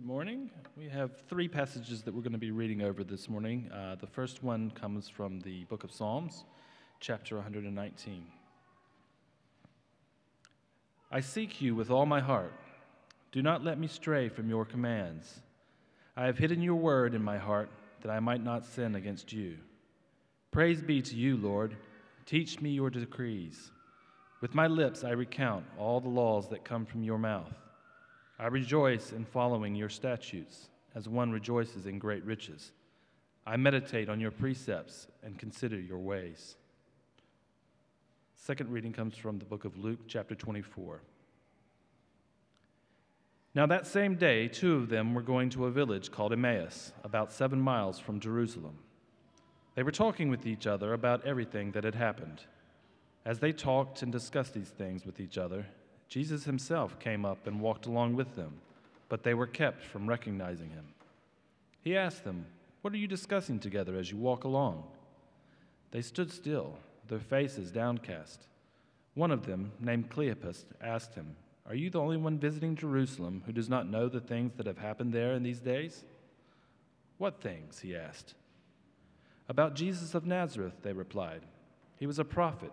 Good morning. We have three passages that we're going to be reading over this morning. Uh, the first one comes from the book of Psalms, chapter 119. I seek you with all my heart. Do not let me stray from your commands. I have hidden your word in my heart that I might not sin against you. Praise be to you, Lord. Teach me your decrees. With my lips I recount all the laws that come from your mouth. I rejoice in following your statutes, as one rejoices in great riches. I meditate on your precepts and consider your ways. Second reading comes from the book of Luke, chapter 24. Now, that same day, two of them were going to a village called Emmaus, about seven miles from Jerusalem. They were talking with each other about everything that had happened. As they talked and discussed these things with each other, Jesus himself came up and walked along with them, but they were kept from recognizing him. He asked them, What are you discussing together as you walk along? They stood still, their faces downcast. One of them, named Cleopas, asked him, Are you the only one visiting Jerusalem who does not know the things that have happened there in these days? What things? he asked. About Jesus of Nazareth, they replied. He was a prophet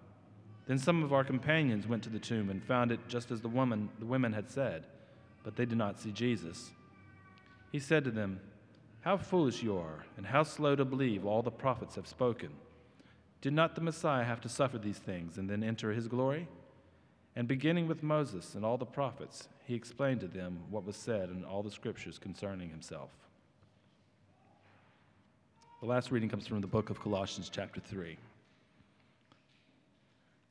Then some of our companions went to the tomb and found it just as the woman the women had said, but they did not see Jesus. He said to them, How foolish you are, and how slow to believe all the prophets have spoken. Did not the Messiah have to suffer these things and then enter his glory? And beginning with Moses and all the prophets, he explained to them what was said in all the scriptures concerning himself. The last reading comes from the book of Colossians, chapter 3.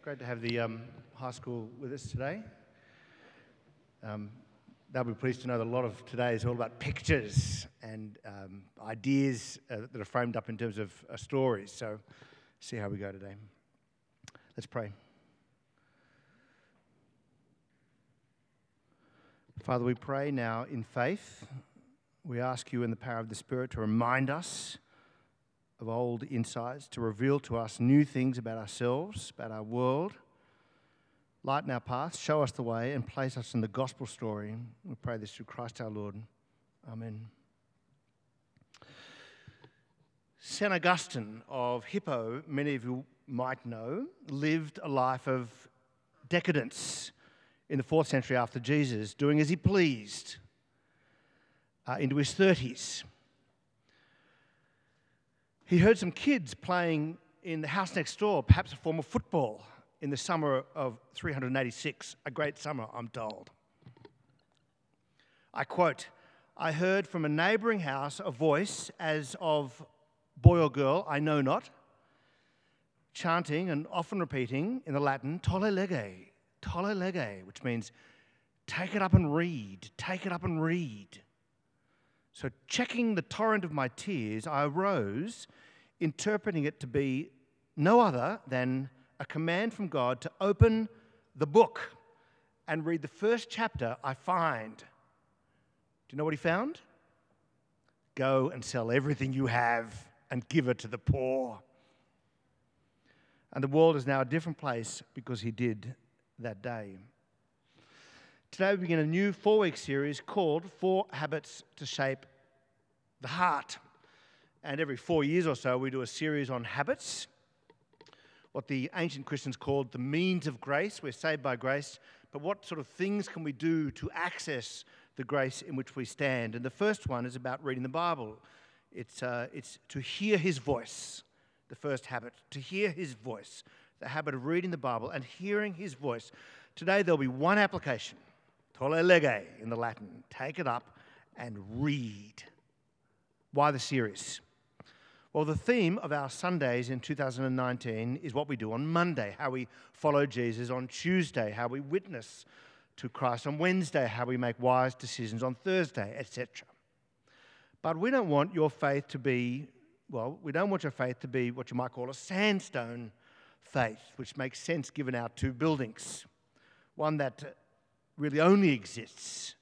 It's great to have the um, high school with us today. Um, they'll be pleased to know that a lot of today is all about pictures and um, ideas uh, that are framed up in terms of uh, stories. So, see how we go today. Let's pray. Father, we pray now in faith. We ask you in the power of the Spirit to remind us of old insights to reveal to us new things about ourselves, about our world. Lighten our path, show us the way, and place us in the gospel story. We pray this through Christ our Lord. Amen. St. Augustine of Hippo, many of you might know, lived a life of decadence in the fourth century after Jesus, doing as he pleased uh, into his 30s he heard some kids playing in the house next door, perhaps a form of football, in the summer of 386. A great summer, I'm told. I quote I heard from a neighboring house a voice as of boy or girl, I know not, chanting and often repeating in the Latin, tolle lege, tolle lege, which means take it up and read, take it up and read. So, checking the torrent of my tears, I arose, interpreting it to be no other than a command from God to open the book and read the first chapter I find. Do you know what he found? Go and sell everything you have and give it to the poor. And the world is now a different place because he did that day. Today we begin a new four week series called Four Habits to Shape the Heart. And every four years or so, we do a series on habits, what the ancient Christians called the means of grace. We're saved by grace, but what sort of things can we do to access the grace in which we stand. And the first one is about reading the Bible. It's, uh, it's to hear his voice, the first habit, to hear his voice, the habit of reading the Bible and hearing his voice. Today there'll be one application, tolle in the Latin. Take it up and read. Why the series? Well, the theme of our Sundays in 2019 is what we do on Monday, how we follow Jesus on Tuesday, how we witness to Christ on Wednesday, how we make wise decisions on Thursday, etc. But we don't want your faith to be, well, we don't want your faith to be what you might call a sandstone faith, which makes sense given our two buildings. One that really only exists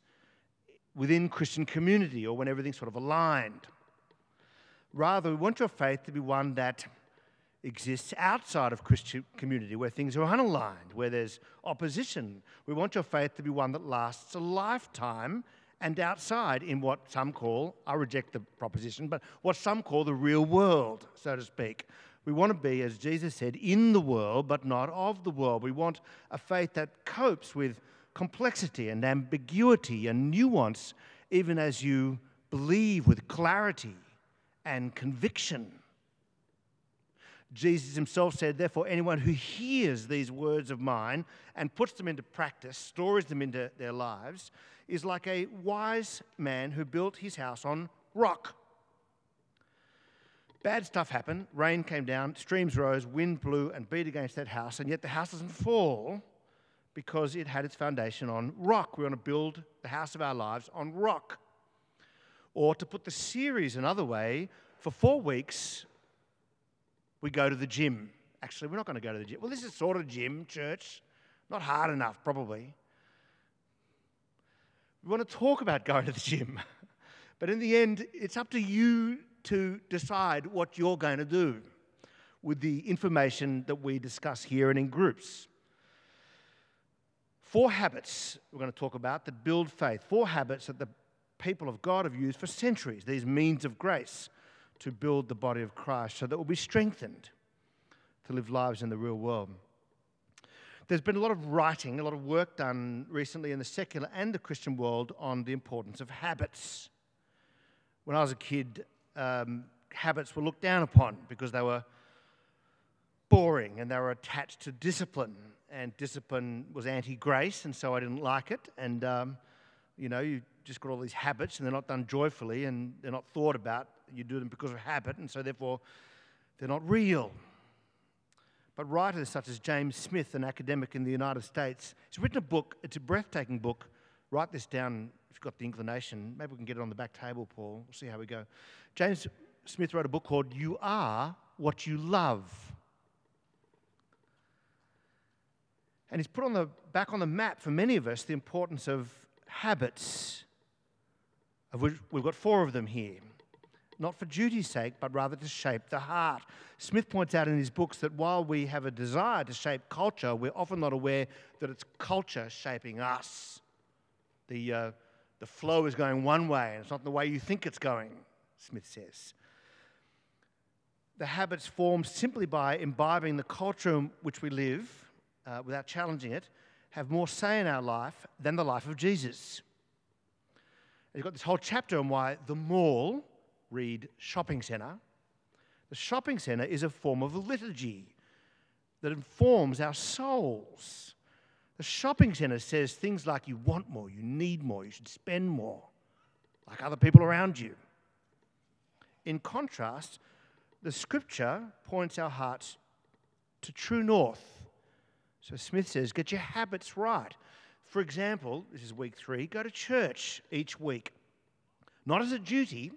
within Christian community or when everything's sort of aligned. Rather, we want your faith to be one that exists outside of Christian community, where things are unaligned, where there's opposition. We want your faith to be one that lasts a lifetime and outside in what some call, I reject the proposition, but what some call the real world, so to speak. We want to be, as Jesus said, in the world, but not of the world. We want a faith that copes with complexity and ambiguity and nuance, even as you believe with clarity and conviction. Jesus himself said, Therefore, anyone who hears these words of mine and puts them into practice, stores them into their lives, is like a wise man who built his house on rock. Bad stuff happened. Rain came down, streams rose, wind blew and beat against that house, and yet the house doesn't fall because it had its foundation on rock. We want to build the house of our lives on rock. Or to put the series another way, for four weeks, we go to the gym. Actually, we're not going to go to the gym. Well, this is sort of gym, church. Not hard enough, probably. We want to talk about going to the gym. But in the end, it's up to you to decide what you're going to do with the information that we discuss here and in groups. Four habits we're going to talk about that build faith. Four habits that the people of God have used for centuries, these means of grace to build the body of Christ so that we'll be strengthened to live lives in the real world. There's been a lot of writing, a lot of work done recently in the secular and the Christian world on the importance of habits. When I was a kid, um, habits were looked down upon because they were boring and they were attached to discipline. And discipline was anti grace, and so I didn't like it. And, um, you know, you just got all these habits and they're not done joyfully and they're not thought about. You do them because of habit, and so therefore they're not real. But writers such as James Smith, an academic in the United States, he's written a book. It's a breathtaking book. Write this down if you've got the inclination. Maybe we can get it on the back table, Paul. We'll see how we go. James Smith wrote a book called You Are What You Love. And he's put on the back on the map for many of us the importance of habits, of which we've got four of them here. Not for duty's sake, but rather to shape the heart. Smith points out in his books that while we have a desire to shape culture, we're often not aware that it's culture shaping us. The, uh, the flow is going one way, and it's not the way you think it's going, Smith says. The habits formed simply by imbibing the culture in which we live uh, without challenging it have more say in our life than the life of Jesus. You've got this whole chapter on why the mall, read shopping centre, the shopping centre is a form of liturgy that informs our souls. The shopping centre says things like you want more, you need more, you should spend more, like other people around you. In contrast, the scripture points our hearts to true north so Smith says, get your habits right. For example, this is week three, go to church each week. Not as a duty,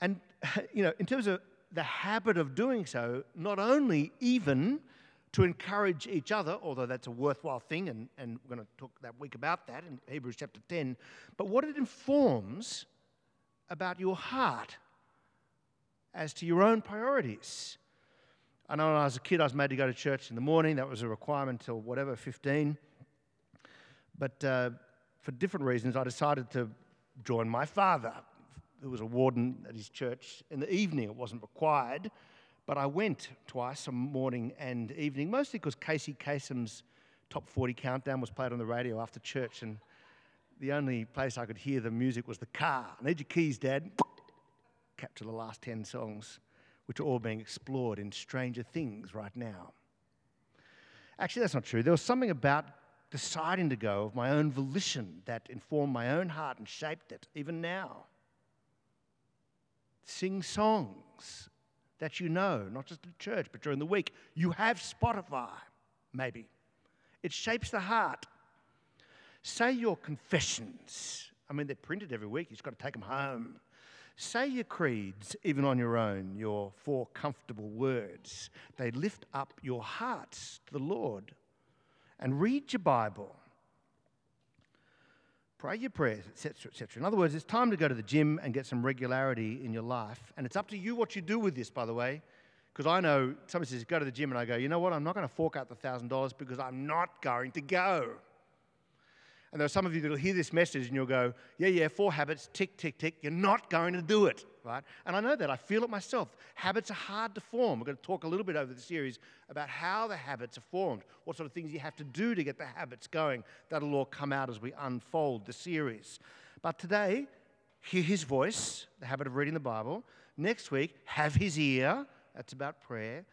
and you know, in terms of the habit of doing so, not only even to encourage each other, although that's a worthwhile thing, and, and we're going to talk that week about that in Hebrews chapter 10, but what it informs about your heart as to your own priorities. I know when I was a kid, I was made to go to church in the morning. That was a requirement until whatever, 15. But uh, for different reasons, I decided to join my father, who was a warden at his church. In the evening, it wasn't required, but I went twice, a morning and evening, mostly because Casey Kasem's top 40 countdown was played on the radio after church. And the only place I could hear the music was the car. I need your keys, Dad. Capture the last 10 songs, which are all being explored in Stranger Things right now. Actually, that's not true. There was something about deciding to go of my own volition that informed my own heart and shaped it, even now. Sing songs that you know, not just at church, but during the week. You have Spotify, maybe. It shapes the heart. Say your confessions. I mean, they're printed every week. You've just got to take them home. Say your creeds, even on your own, your four comfortable words. They lift up your hearts to the Lord. And read your Bible. Pray your prayers, etc., etc. In other words, it's time to go to the gym and get some regularity in your life. And it's up to you what you do with this, by the way. Because I know somebody says, go to the gym, and I go, you know what? I'm not going to fork out the $1,000 because I'm not going to go. And there are some of you that will hear this message and you'll go, yeah, yeah, four habits, tick, tick, tick. You're not going to do it, right? And I know that. I feel it myself. Habits are hard to form. We're going to talk a little bit over the series about how the habits are formed, what sort of things you have to do to get the habits going. That'll all come out as we unfold the series. But today, hear his voice, the habit of reading the Bible. Next week, have his ear. That's about prayer.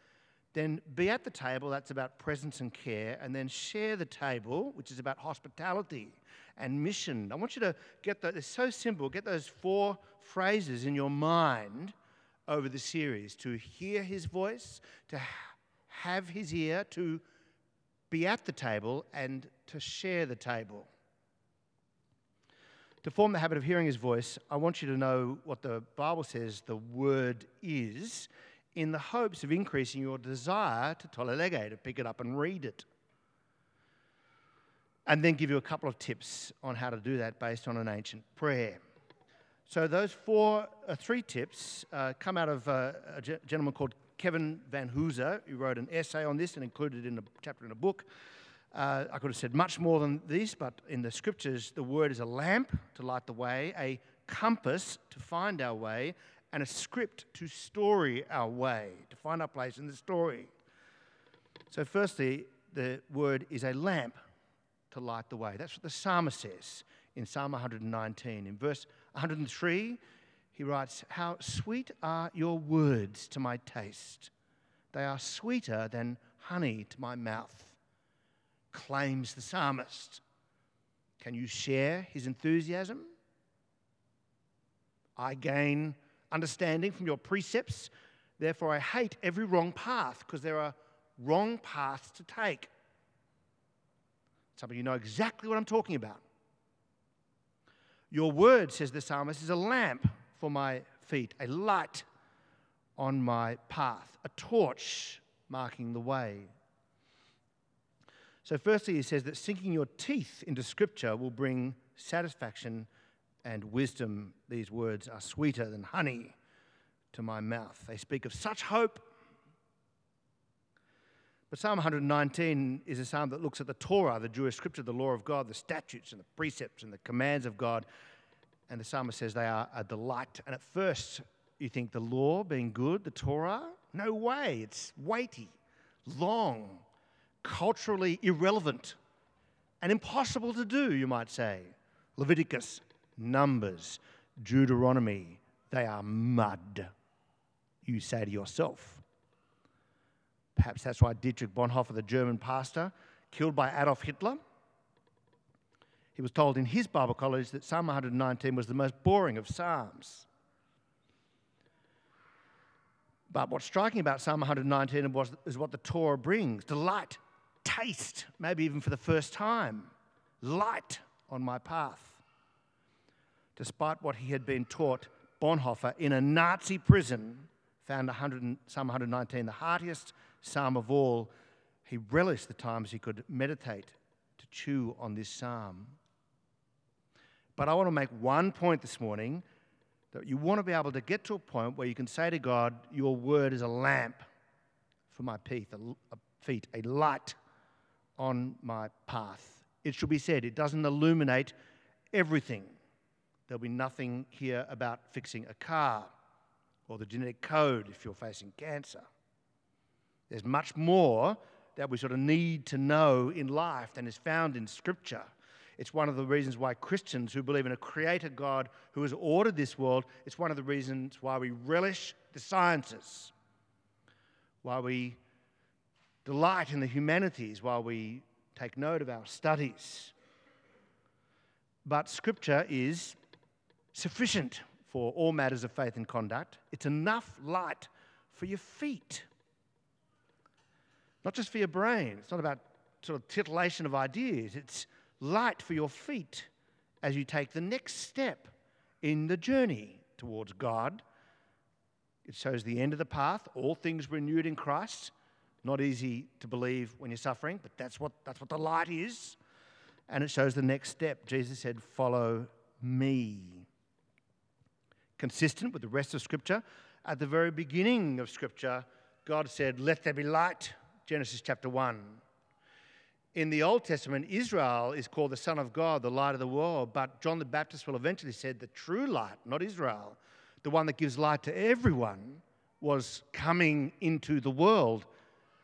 Then be at the table, that's about presence and care, and then share the table, which is about hospitality and mission. I want you to get that, it's so simple, get those four phrases in your mind over the series to hear his voice, to have his ear, to be at the table, and to share the table. To form the habit of hearing his voice, I want you to know what the Bible says the word is in the hopes of increasing your desire to tolle lege, to pick it up and read it. And then give you a couple of tips on how to do that based on an ancient prayer. So those four, uh, three tips uh, come out of uh, a gentleman called Kevin Vanhoozer, who wrote an essay on this and included it in a chapter in a book. Uh, I could have said much more than this, but in the scriptures, the word is a lamp to light the way, a compass to find our way, and a script to story our way, to find our place in the story. So, firstly, the word is a lamp to light the way. That's what the psalmist says in Psalm 119. In verse 103, he writes, How sweet are your words to my taste. They are sweeter than honey to my mouth, claims the psalmist. Can you share his enthusiasm? I gain understanding from your precepts. Therefore, I hate every wrong path because there are wrong paths to take. Some of you know exactly what I'm talking about. Your word, says the psalmist, is a lamp for my feet, a light on my path, a torch marking the way. So, firstly, he says that sinking your teeth into Scripture will bring satisfaction and wisdom, these words are sweeter than honey to my mouth. They speak of such hope. But Psalm 119 is a psalm that looks at the Torah, the Jewish scripture, the law of God, the statutes and the precepts and the commands of God. And the psalmist says they are a delight. And at first, you think the law being good, the Torah? No way. It's weighty, long, culturally irrelevant, and impossible to do, you might say. Leviticus, Numbers, Deuteronomy, they are mud, you say to yourself. Perhaps that's why Dietrich Bonhoeffer, the German pastor, killed by Adolf Hitler, he was told in his Bible college that Psalm 119 was the most boring of Psalms. But what's striking about Psalm 119 is what the Torah brings. Delight, taste, maybe even for the first time, light on my path despite what he had been taught, Bonhoeffer, in a Nazi prison, found 100, Psalm 119 the heartiest psalm of all. He relished the times he could meditate to chew on this psalm. But I want to make one point this morning that you want to be able to get to a point where you can say to God, Your word is a lamp for my feet, a, feet, a light on my path. It should be said, it doesn't illuminate everything. There'll be nothing here about fixing a car or the genetic code if you're facing cancer. There's much more that we sort of need to know in life than is found in Scripture. It's one of the reasons why Christians who believe in a creator God who has ordered this world, it's one of the reasons why we relish the sciences, why we delight in the humanities, why we take note of our studies. But Scripture is sufficient for all matters of faith and conduct. It's enough light for your feet, not just for your brain. It's not about sort of titillation of ideas, it's light for your feet as you take the next step in the journey towards God. It shows the end of the path, all things renewed in Christ. Not easy to believe when you're suffering, but that's what, that's what the light is. And it shows the next step. Jesus said, Follow me. Consistent with the rest of Scripture, at the very beginning of Scripture, God said, Let there be light. Genesis chapter 1. In the Old Testament, Israel is called the Son of God, the light of the world, but John the Baptist will eventually say the true light, not Israel, the one that gives light to everyone, was coming into the world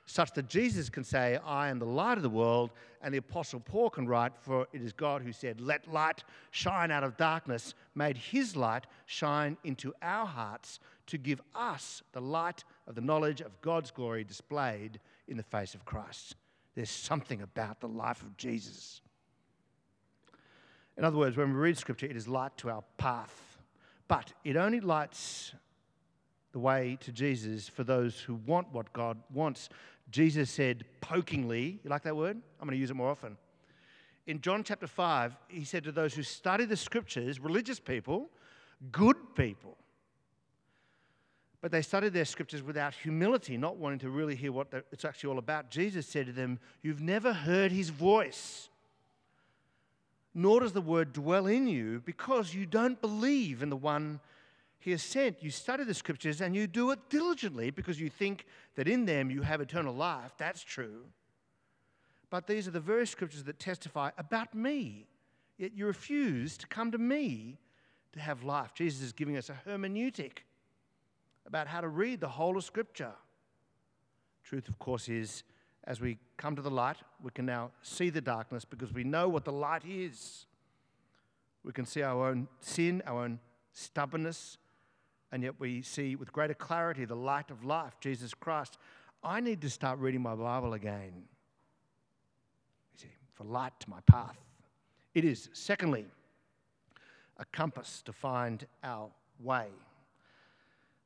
such that Jesus can say, I am the light of the world, and the Apostle Paul can write, For it is God who said, Let light shine out of darkness, made his light shine into our hearts to give us the light of the knowledge of God's glory displayed in the face of Christ. There's something about the life of Jesus. In other words, when we read Scripture, it is light to our path, but it only lights the way to Jesus for those who want what God wants. Jesus said pokingly, you like that word? I'm going to use it more often. In John chapter 5, he said to those who study the scriptures, religious people, good people, but they studied their scriptures without humility, not wanting to really hear what it's actually all about. Jesus said to them, You've never heard his voice, nor does the word dwell in you, because you don't believe in the one he has sent. You study the scriptures and you do it diligently because you think that in them you have eternal life. That's true. But these are the very scriptures that testify about me. Yet you refuse to come to me to have life. Jesus is giving us a hermeneutic about how to read the whole of Scripture. Truth, of course, is as we come to the light, we can now see the darkness because we know what the light is. We can see our own sin, our own stubbornness, and yet we see with greater clarity the light of life, Jesus Christ. I need to start reading my Bible again. You see, for light to my path. It is, secondly, a compass to find our way.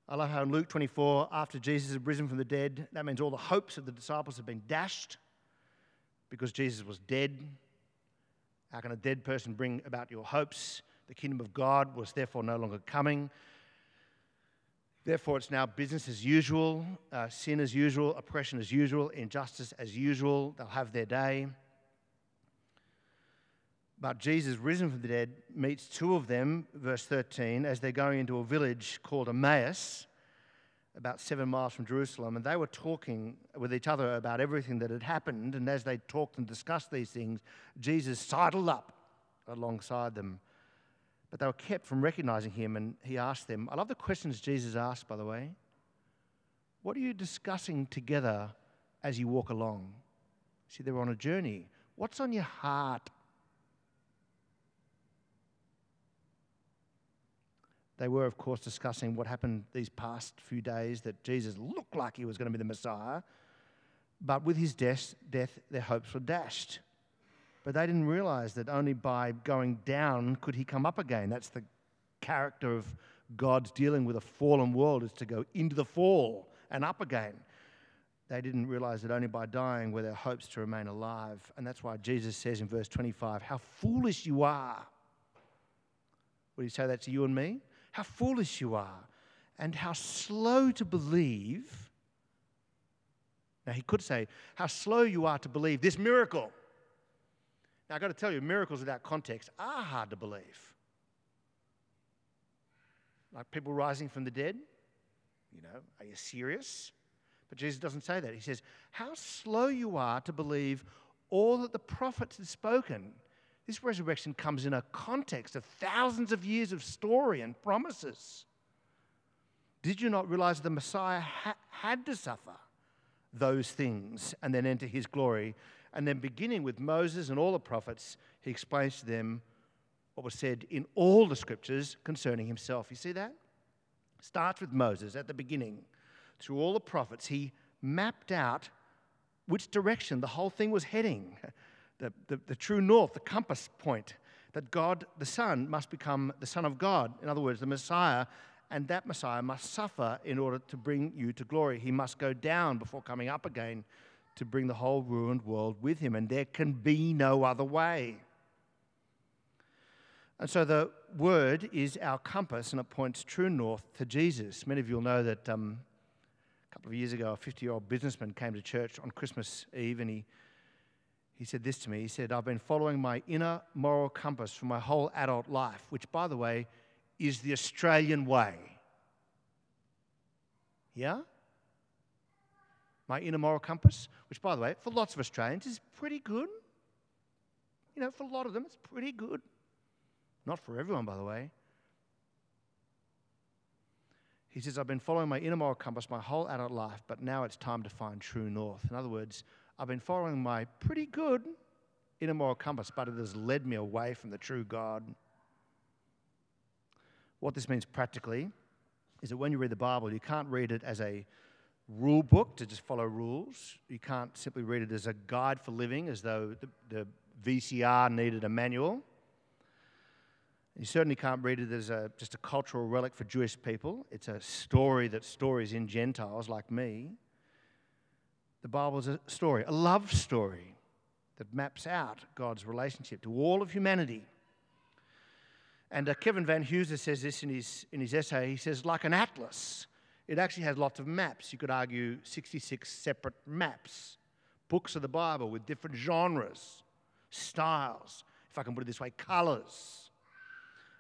I love how in Luke 24, after Jesus had risen from the dead, that means all the hopes of the disciples have been dashed because Jesus was dead. How can a dead person bring about your hopes? The kingdom of God was therefore no longer coming. Therefore, it's now business as usual, uh, sin as usual, oppression as usual, injustice as usual. They'll have their day. But Jesus, risen from the dead, meets two of them, verse 13, as they're going into a village called Emmaus, about seven miles from Jerusalem. And they were talking with each other about everything that had happened. And as they talked and discussed these things, Jesus sidled up alongside them but they were kept from recognizing him, and he asked them. I love the questions Jesus asked, by the way. What are you discussing together as you walk along? See, they were on a journey. What's on your heart? They were, of course, discussing what happened these past few days that Jesus looked like he was going to be the Messiah. But with his death, death their hopes were dashed. But they didn't realize that only by going down could he come up again. That's the character of God's dealing with a fallen world is to go into the fall and up again. They didn't realize that only by dying were their hopes to remain alive. And that's why Jesus says in verse 25, How foolish you are. Would he say that to you and me? How foolish you are, and how slow to believe. Now, he could say, How slow you are to believe this miracle. Now, I've got to tell you, miracles without context are hard to believe. Like people rising from the dead. You know, are you serious? But Jesus doesn't say that. He says, How slow you are to believe all that the prophets had spoken. This resurrection comes in a context of thousands of years of story and promises. Did you not realize the Messiah ha- had to suffer those things and then enter his glory? And then, beginning with Moses and all the prophets, he explains to them what was said in all the scriptures concerning himself. You see that? Starts with Moses at the beginning. Through all the prophets, he mapped out which direction the whole thing was heading the, the, the true north, the compass point, that God, the Son, must become the Son of God. In other words, the Messiah, and that Messiah must suffer in order to bring you to glory. He must go down before coming up again to bring the whole ruined world with him, and there can be no other way. And so the word is our compass, and it points true north to Jesus. Many of you will know that um, a couple of years ago, a 50 year old businessman came to church on Christmas Eve, and he, he said this to me. He said, I've been following my inner moral compass for my whole adult life, which, by the way, is the Australian way. Yeah? My inner moral compass, which, by the way, for lots of Australians is pretty good. You know, for a lot of them, it's pretty good. Not for everyone, by the way. He says, I've been following my inner moral compass my whole adult life, but now it's time to find true north. In other words, I've been following my pretty good inner moral compass, but it has led me away from the true God. What this means practically is that when you read the Bible, you can't read it as a rule book to just follow rules. You can't simply read it as a guide for living, as though the, the VCR needed a manual. You certainly can't read it as a, just a cultural relic for Jewish people. It's a story that stories in Gentiles like me. The Bible is a story, a love story that maps out God's relationship to all of humanity. And uh, Kevin Vanhoozer says this in his, in his essay. He says, like an atlas, it actually has lots of maps. You could argue 66 separate maps, books of the Bible with different genres, styles, if I can put it this way, colors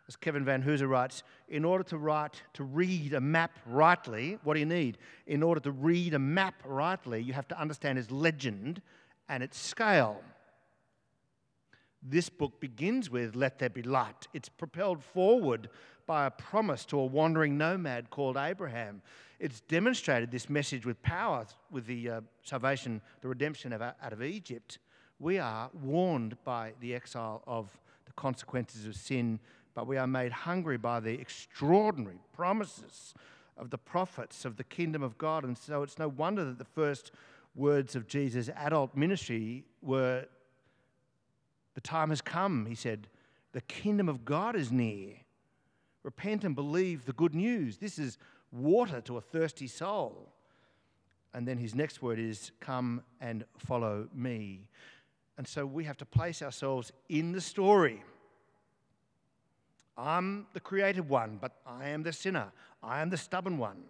as Kevin Vanhoozer writes, in order to write, to read a map rightly, what do you need? In order to read a map rightly, you have to understand its legend and its scale. This book begins with Let There Be Light. It's propelled forward by a promise to a wandering nomad called Abraham. It's demonstrated this message with power with the uh, salvation, the redemption of, out of Egypt. We are warned by the exile of the consequences of sin but we are made hungry by the extraordinary promises of the prophets of the kingdom of God. And so it's no wonder that the first words of Jesus' adult ministry were The time has come, he said, the kingdom of God is near. Repent and believe the good news. This is water to a thirsty soul. And then his next word is, Come and follow me. And so we have to place ourselves in the story. I'm the created one, but I am the sinner. I am the stubborn one.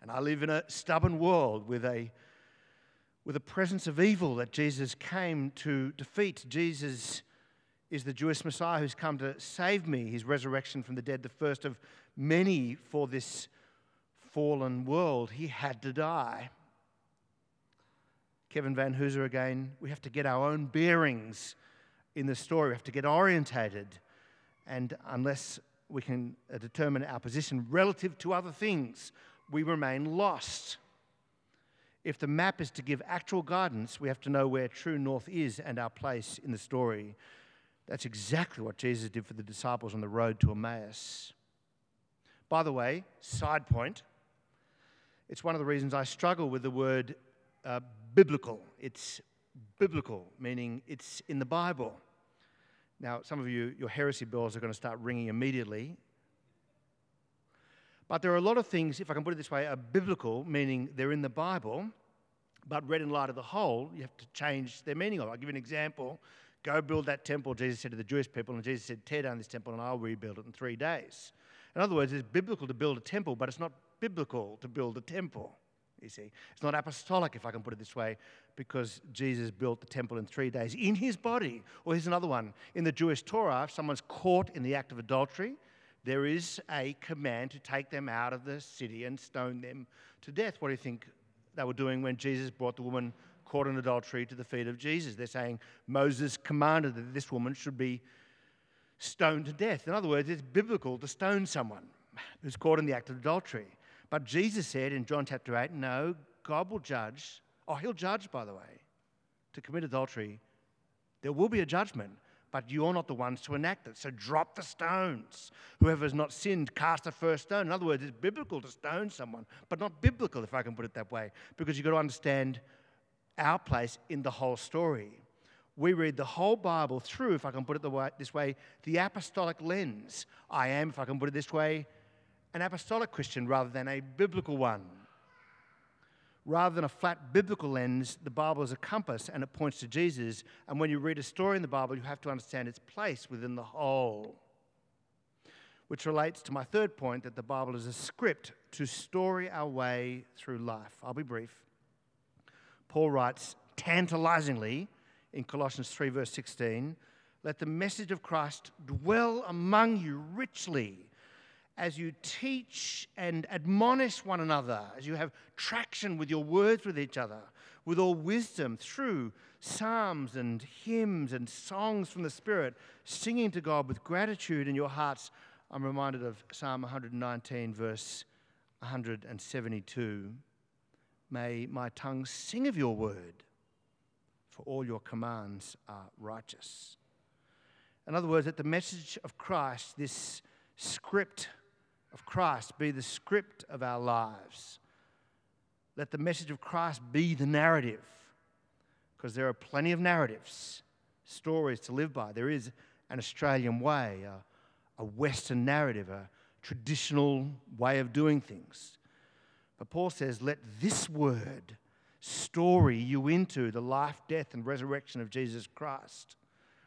And I live in a stubborn world with a, with a presence of evil that Jesus came to defeat. Jesus is the Jewish Messiah who's come to save me, his resurrection from the dead, the first of many for this fallen world. He had to die. Kevin Vanhoozer again, we have to get our own bearings in the story. We have to get orientated and unless we can uh, determine our position relative to other things, we remain lost. If the map is to give actual guidance, we have to know where true north is and our place in the story. That's exactly what Jesus did for the disciples on the road to Emmaus. By the way, side point, it's one of the reasons I struggle with the word uh, biblical. It's biblical, meaning it's in the Bible. Now, some of you, your heresy bells are going to start ringing immediately. But there are a lot of things, if I can put it this way, are biblical, meaning they're in the Bible, but read in light of the whole, you have to change their meaning. I'll give you an example. Go build that temple, Jesus said to the Jewish people, and Jesus said, Tear down this temple and I'll rebuild it in three days. In other words, it's biblical to build a temple, but it's not biblical to build a temple. You see, it's not apostolic, if I can put it this way, because Jesus built the temple in three days in his body. Or here's another one. In the Jewish Torah, if someone's caught in the act of adultery, there is a command to take them out of the city and stone them to death. What do you think they were doing when Jesus brought the woman caught in adultery to the feet of Jesus? They're saying Moses commanded that this woman should be stoned to death. In other words, it's biblical to stone someone who's caught in the act of adultery. But Jesus said in John chapter 8, no, God will judge. Oh, he'll judge, by the way. to commit adultery, there will be a judgment, but you're not the ones to enact it. So drop the stones. Whoever has not sinned, cast the first stone. In other words, it's biblical to stone someone, but not biblical, if I can put it that way, because you've got to understand our place in the whole story. We read the whole Bible through, if I can put it this way, the apostolic lens. I am, if I can put it this way, an apostolic Christian rather than a biblical one. Rather than a flat biblical lens, the Bible is a compass and it points to Jesus. And when you read a story in the Bible, you have to understand its place within the whole. Which relates to my third point that the Bible is a script to story our way through life. I'll be brief. Paul writes tantalizingly in Colossians 3, verse 16 let the message of Christ dwell among you richly as you teach and admonish one another, as you have traction with your words with each other, with all wisdom through psalms and hymns and songs from the Spirit, singing to God with gratitude in your hearts. I'm reminded of Psalm 119, verse 172. May my tongue sing of your word, for all your commands are righteous. In other words, that the message of Christ, this script of Christ be the script of our lives. Let the message of Christ be the narrative, because there are plenty of narratives, stories to live by. There is an Australian way, a, a Western narrative, a traditional way of doing things. But Paul says, let this word story you into the life, death, and resurrection of Jesus Christ.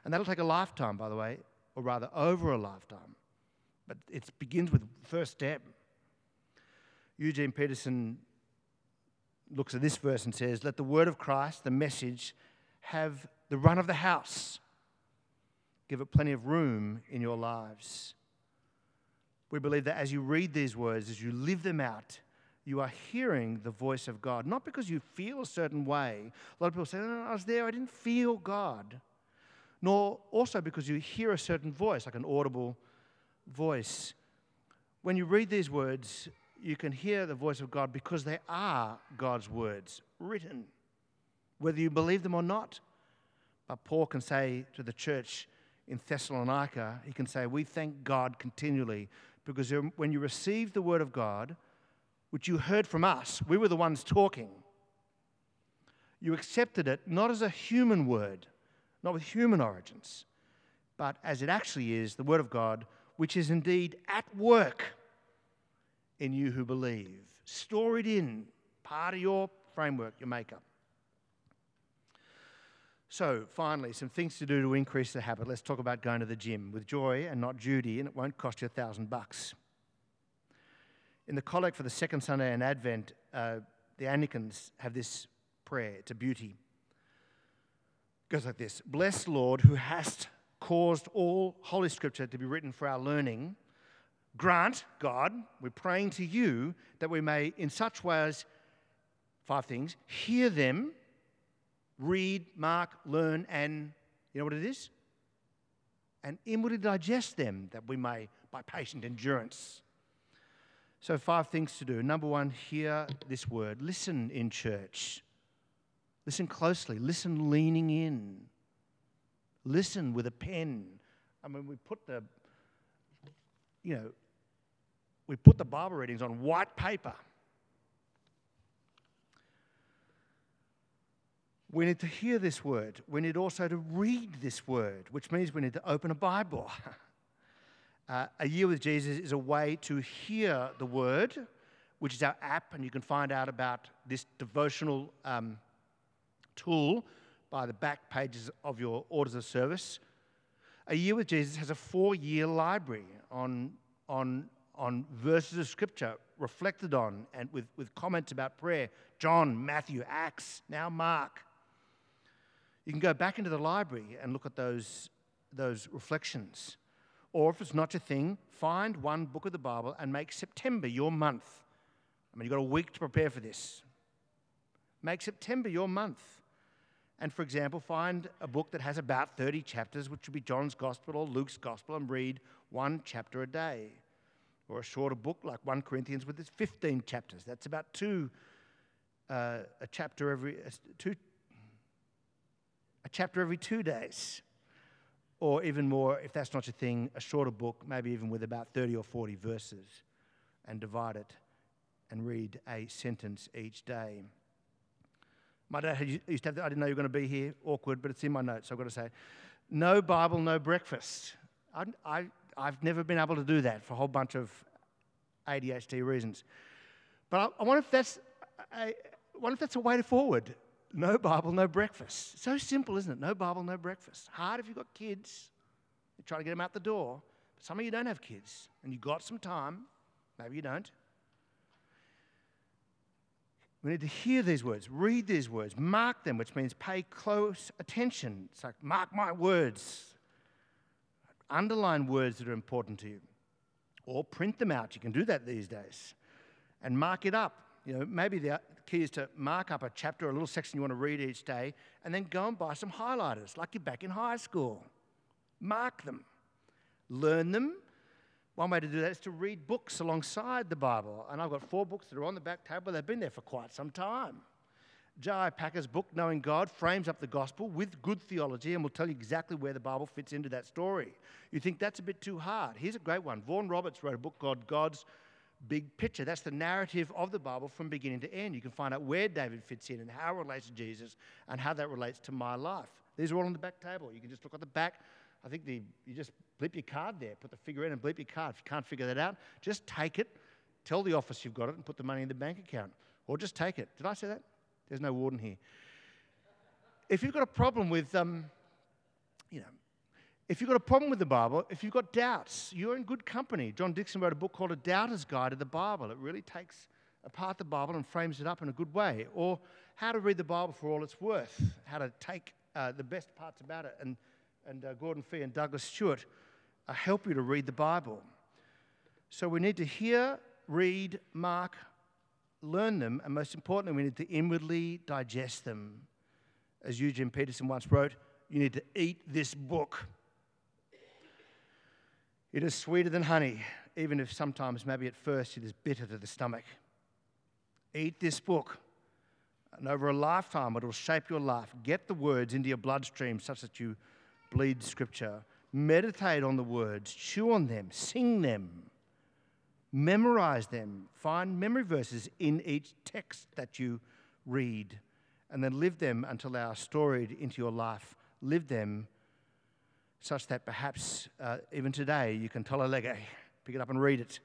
And that'll take a lifetime, by the way, or rather over a lifetime. But it begins with first step. Eugene Peterson looks at this verse and says, Let the word of Christ, the message, have the run of the house. Give it plenty of room in your lives. We believe that as you read these words, as you live them out, you are hearing the voice of God. Not because you feel a certain way. A lot of people say, no, I was there, I didn't feel God. Nor also because you hear a certain voice, like an audible voice. When you read these words, you can hear the voice of God because they are God's words written, whether you believe them or not. But Paul can say to the church in Thessalonica, he can say, We thank God continually because when you receive the word of God, which you heard from us, we were the ones talking, you accepted it not as a human word, not with human origins, but as it actually is the word of God which is indeed at work in you who believe. Store it in, part of your framework, your makeup. So, finally, some things to do to increase the habit. Let's talk about going to the gym with joy and not Judy, and it won't cost you a thousand bucks. In the collect for the second Sunday in Advent, uh, the Anglicans have this prayer. It's a beauty. It goes like this Blessed Lord, who hast caused all Holy Scripture to be written for our learning, grant, God, we're praying to you that we may, in such ways, five things, hear them, read, mark, learn, and you know what it is? And inwardly digest them that we may, by patient endurance. So, five things to do. Number one, hear this word. Listen in church. Listen closely. Listen leaning in listen with a pen. I mean, we put the, you know, we put the Bible readings on white paper. We need to hear this word. We need also to read this word, which means we need to open a Bible. uh, a Year with Jesus is a way to hear the word, which is our app, and you can find out about this devotional um, tool by the back pages of your orders of service. A Year with Jesus has a four year library on, on, on verses of Scripture reflected on and with, with comments about prayer John, Matthew, Acts, now Mark. You can go back into the library and look at those, those reflections. Or if it's not your thing, find one book of the Bible and make September your month. I mean, you've got a week to prepare for this. Make September your month. And for example, find a book that has about 30 chapters, which would be John's Gospel or Luke's Gospel, and read one chapter a day. Or a shorter book like 1 Corinthians with its 15 chapters. That's about two, uh, a chapter every, two, a chapter every two days. Or even more, if that's not your thing, a shorter book, maybe even with about 30 or 40 verses, and divide it and read a sentence each day. My dad used to have, that I didn't know you were going to be here, awkward, but it's in my notes, so I've got to say, no Bible, no breakfast. I, I, I've never been able to do that for a whole bunch of ADHD reasons. But I, I wonder if that's a, wonder if that's a way forward. No Bible, no breakfast. So simple, isn't it? No Bible, no breakfast. Hard if you've got kids. You try to get them out the door. But some of you don't have kids, and you've got some time. Maybe you don't. We need to hear these words, read these words, mark them, which means pay close attention. It's like, mark my words. Underline words that are important to you. Or print them out. You can do that these days. And mark it up. You know, maybe the key is to mark up a chapter or a little section you want to read each day, and then go and buy some highlighters, like you're back in high school. Mark them. Learn them one way to do that is to read books alongside the Bible. And I've got four books that are on the back table. They've been there for quite some time. J.I. Packer's book, Knowing God, frames up the gospel with good theology and will tell you exactly where the Bible fits into that story. You think that's a bit too hard. Here's a great one. Vaughan Roberts wrote a book called God's Big Picture. That's the narrative of the Bible from beginning to end. You can find out where David fits in and how it relates to Jesus and how that relates to my life. These are all on the back table. You can just look at the back I think the, you just bleep your card there, put the figure in and bleep your card. If you can't figure that out, just take it, tell the office you've got it, and put the money in the bank account. Or just take it. Did I say that? There's no warden here. If you've got a problem with, um, you know, if you've got a problem with the Bible, if you've got doubts, you're in good company. John Dickson wrote a book called A Doubter's Guide to the Bible. It really takes apart the Bible and frames it up in a good way. Or how to read the Bible for all it's worth, how to take uh, the best parts about it and and uh, Gordon Fee and Douglas Stuart uh, help you to read the Bible. So we need to hear, read, mark, learn them, and most importantly, we need to inwardly digest them. As Eugene Peterson once wrote, you need to eat this book. It is sweeter than honey, even if sometimes, maybe at first, it is bitter to the stomach. Eat this book, and over a lifetime, it will shape your life. Get the words into your bloodstream such that you bleed Scripture. Meditate on the words, chew on them, sing them, memorize them, find memory verses in each text that you read, and then live them until they are storied into your life. Live them such that perhaps uh, even today you can tolle lege, pick it up and read it,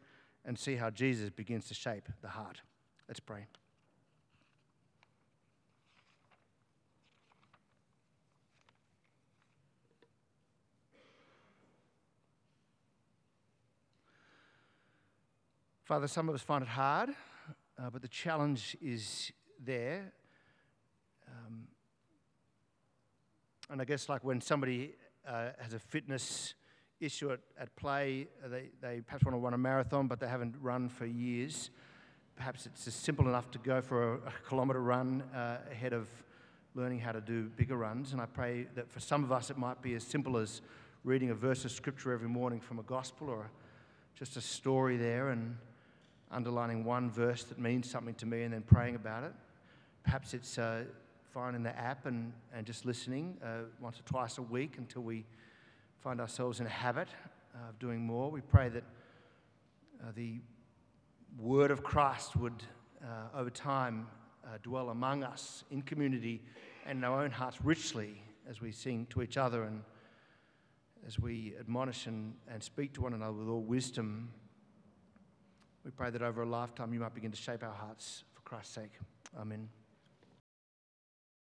and see how Jesus begins to shape the heart. Let's pray. Father, some of us find it hard, uh, but the challenge is there. Um, and I guess, like when somebody uh, has a fitness issue at, at play, uh, they, they perhaps want to run a marathon, but they haven't run for years. Perhaps it's as simple enough to go for a, a kilometre run uh, ahead of learning how to do bigger runs. And I pray that for some of us, it might be as simple as reading a verse of scripture every morning from a gospel or just a story there and underlining one verse that means something to me and then praying about it. Perhaps it's uh, finding the app and, and just listening uh, once or twice a week until we find ourselves in a habit of doing more. We pray that uh, the word of Christ would, uh, over time, uh, dwell among us in community and in our own hearts richly as we sing to each other and as we admonish and, and speak to one another with all wisdom. We pray that over a lifetime you might begin to shape our hearts for Christ's sake. Amen.